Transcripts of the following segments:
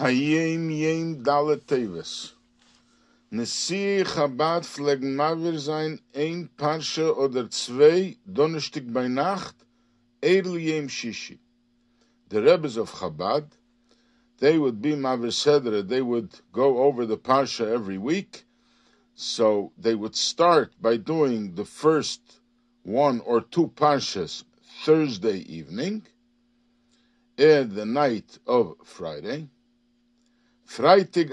Yem Chabad sein ein oder zwei Donnerstag bei Nacht, Yem Shishi. The Rebbes of Chabad, they would be Mavir Sedra, they would go over the Parsha every week, so they would start by doing the first one or two Parshas Thursday evening, and the night of Friday, Freitag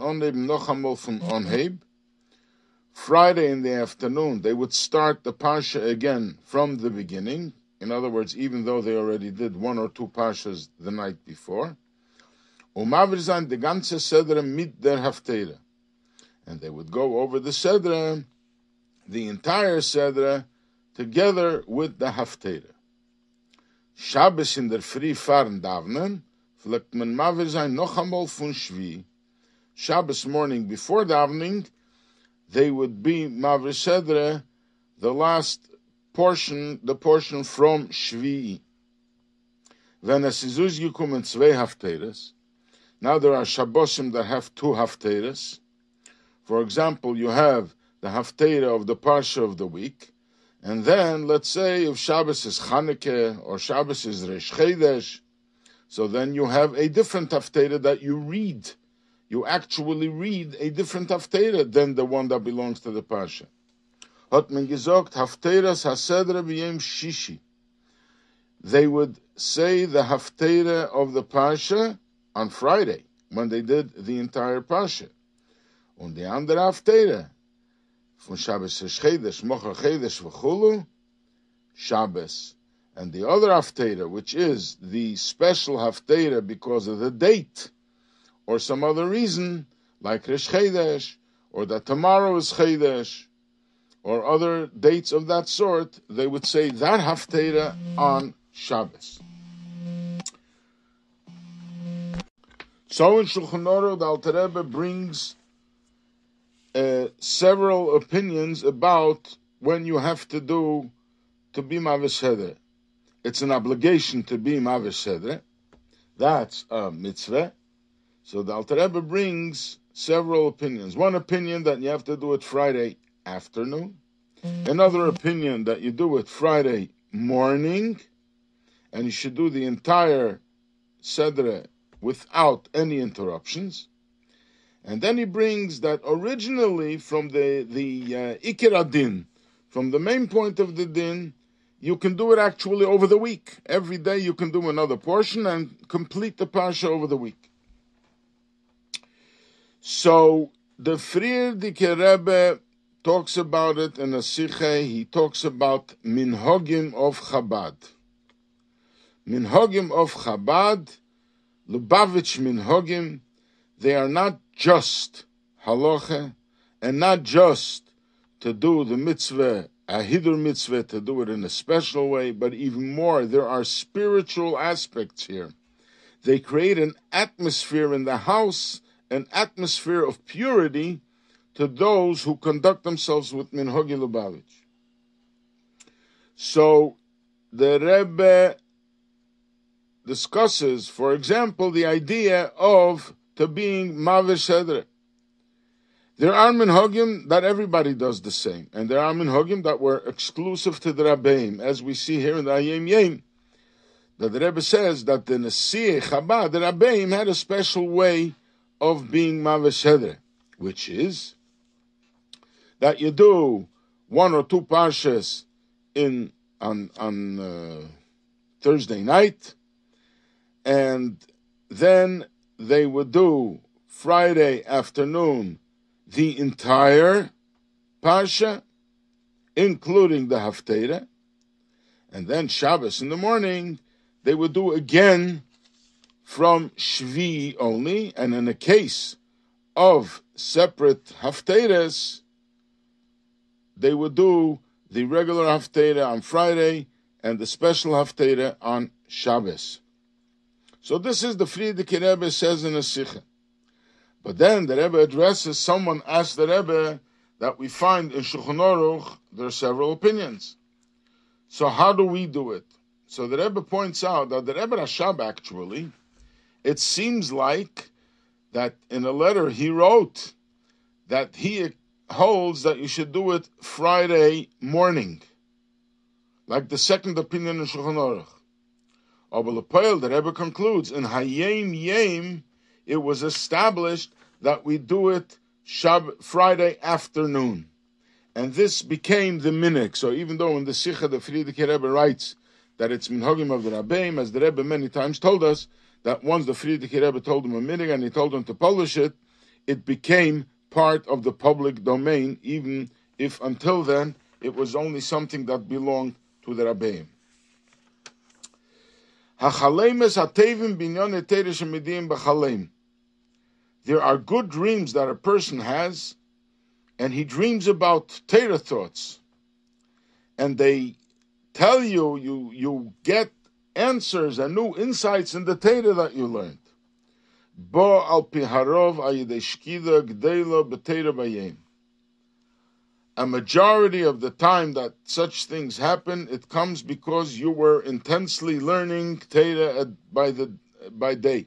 onheben noch von onheb. Friday in the afternoon, they would start the parsha again from the beginning. In other words, even though they already did one or two parshas the night before. Umavir sein ganze Sedra mit der Haftarah. And they would go over the Sedra, the entire Sedra, together with the Haftarah. Shabbos in der Früh fahren davnen, fleckt man mavir sein noch einmal von Shvi. Shabbos morning before davening, they would be mavir sedre, the last portion, the portion from Shvi. When es is ausgekommen zwei Hafteres, now there are Shabbosim that have two Hafteres. For example, you have the Haftera of the Parsha of the week, and then, let's say, if Shabbos is Chanukah or Shabbos is Resh Chedesh, so then you have a different Haftarah that you read. You actually read a different Haftarah than the one that belongs to the Pasha. Shishi. They would say the Haftarah of the Pasha on Friday, when they did the entire Pasha. Und die andere Haftarah, von Shabbos Chedesh, Mocha Chedesh v'chulu, Shabbos and the other Haftarah, which is the special Haftarah because of the date or some other reason, like Rish Chedesh, or that tomorrow is Chedesh, or other dates of that sort, they would say that Haftarah on Shabbos. So in Shulchan Aruch, the Alter Rebbe brings uh, several opinions about when you have to do to be Mavish it's an obligation to be Mavish Sedre. That's a mitzvah. So the Alter Rebbe brings several opinions. One opinion that you have to do it Friday afternoon. Another opinion that you do it Friday morning, and you should do the entire Sedre without any interruptions. And then he brings that originally from the the uh, Ikir Din, from the main point of the din, you can do it actually over the week. Every day you can do another portion and complete the parsha over the week. So the Frierdiker Rebbe talks about it in a Sikhe. He talks about minhagim of Chabad. Minhagim of Chabad, Lubavitch minhagim, they are not just halacha and not just to do the mitzvah a hidur mitzvah to do it in a special way, but even more, there are spiritual aspects here. They create an atmosphere in the house, an atmosphere of purity to those who conduct themselves with minhogi lubavitch. So the Rebbe discusses, for example, the idea of to being mavish there are minhagim that everybody does the same, and there are minhagim that were exclusive to the Rabbeim, as we see here in the Hayom Yom. That the Rebbe says that the Nasieh Chabad, the Rabbeim had a special way of being Maveshedre, which is that you do one or two parshas in on on uh, Thursday night, and then they would do Friday afternoon the entire Parsha, including the Haftarah, and then Shabbos in the morning, they would do again from Shvi only, and in a case of separate Haftarahs, they would do the regular Haftarah on Friday and the special Haftarah on Shabbos. So this is the Frierdiker Rebbe says in a Sikha. But then the Rebbe addresses someone asked the Rebbe that we find in Shulchan Aruch there are several opinions. So how do we do it? So the Rebbe points out that the Rebbe Rashab actually it seems like that in a letter he wrote that he holds that you should do it Friday morning, like the second opinion in Shulchan Aruch. Aber the Rebbe concludes, in Hayom Yom, it was established that we do it Shab- Friday afternoon. And this became the minik. So even though in the Sikha the Frierdiker Rebbe writes that it's minhagim of the Rabbeim, as the Rebbe many times told us, that once the Frierdiker Rebbe told him a minig and he told him to publish it, it became part of the public domain, even if until then it was only something that belonged to the Rabbeim. There are good dreams that a person has, and he dreams about Torah thoughts, and they tell you you you get answers and new insights in the Torah that you learned. Bo al piharov. A majority of the time that such things happen, it comes because you were intensely learning Torah by the by day.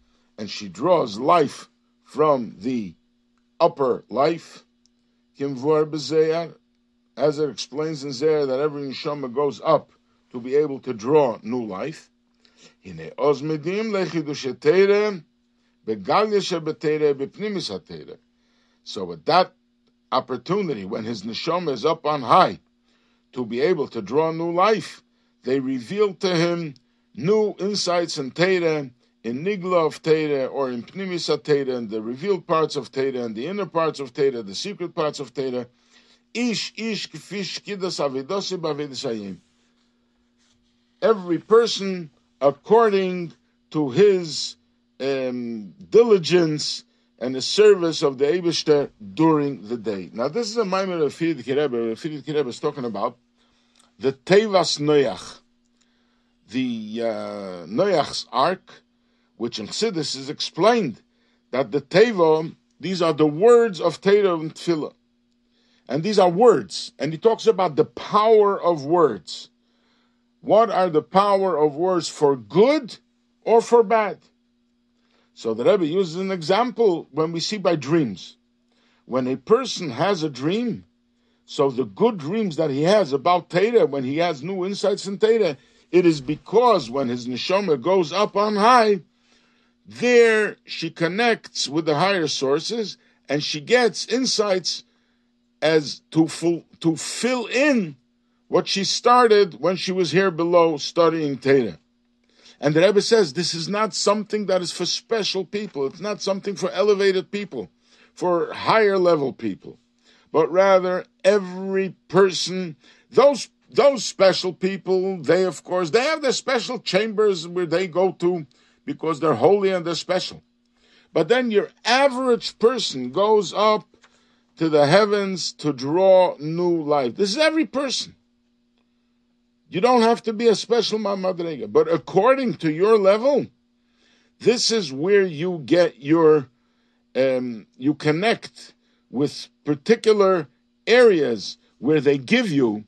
and she draws life from the upper life, as it explains in Zer that every neshama goes up to be able to draw new life. So with that opportunity, when his neshama is up on high, to be able to draw new life, they reveal to him new insights and Teda in Nigla of Teda or in Pnimis Teda, and the revealed parts of Teda and the inner parts of Teda, the secret parts of Teda. Ish ish kfish kidas avidosi Every person according to his um, diligence and the service of the Eibishter during the day. Now, this is a Maimer of Frierdiker Rebbe. Frierdiker Rebbe is talking about the Tevas Noach, the uh, Noach's ark, which in Chassidus is explained that the Teva, these are the words of Torah and Tefillah. And these are words. And he talks about the power of words. What are the power of words for good or for bad? So the Rebbe uses an example when we see by dreams. When a person has a dream, so the good dreams that he has about Teda, when he has new insights in Teda, it is because when his neshama goes up on high, there she connects with the higher sources and she gets insights as to full, to fill in what she started when she was here below studying Teda. And the Rebbe says this is not something that is for special people. It's not something for elevated people, for higher level people, but rather every person, those those special people, they of course they have their special chambers where they go to because they're holy and they're special. But then your average person goes up to the heavens to draw new life. This is every person. You don't have to be a special Mamadrega, but according to your level, this is where you get your, um, you connect with particular areas where they give you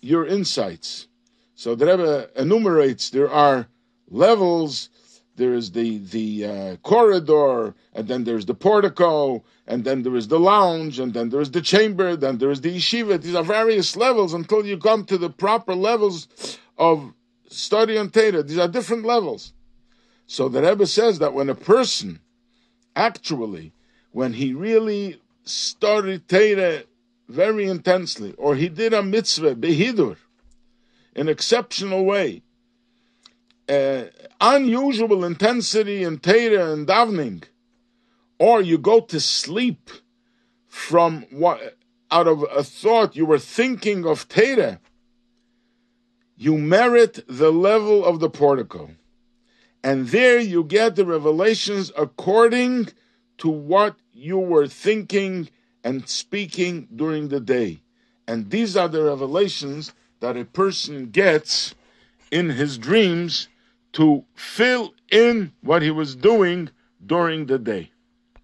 your insights. So the Rebbe enumerates there are levels there is the the uh, corridor, and then there's the portico, and then there is the lounge, and then there is the chamber, then there is the yeshiva. These are various levels until you come to the proper levels of study on Torah. These are different levels. So the Rebbe says that when a person actually, when he really studied Torah very intensely, or he did a mitzvah, behidur, in exceptional way, uh, unusual intensity in Teda and davening, or you go to sleep from what out of a thought you were thinking of Teda, you merit the level of the portico. And there you get the revelations according to what you were thinking and speaking during the day. And these are the revelations that a person gets in his dreams to fill in what he was doing during the day.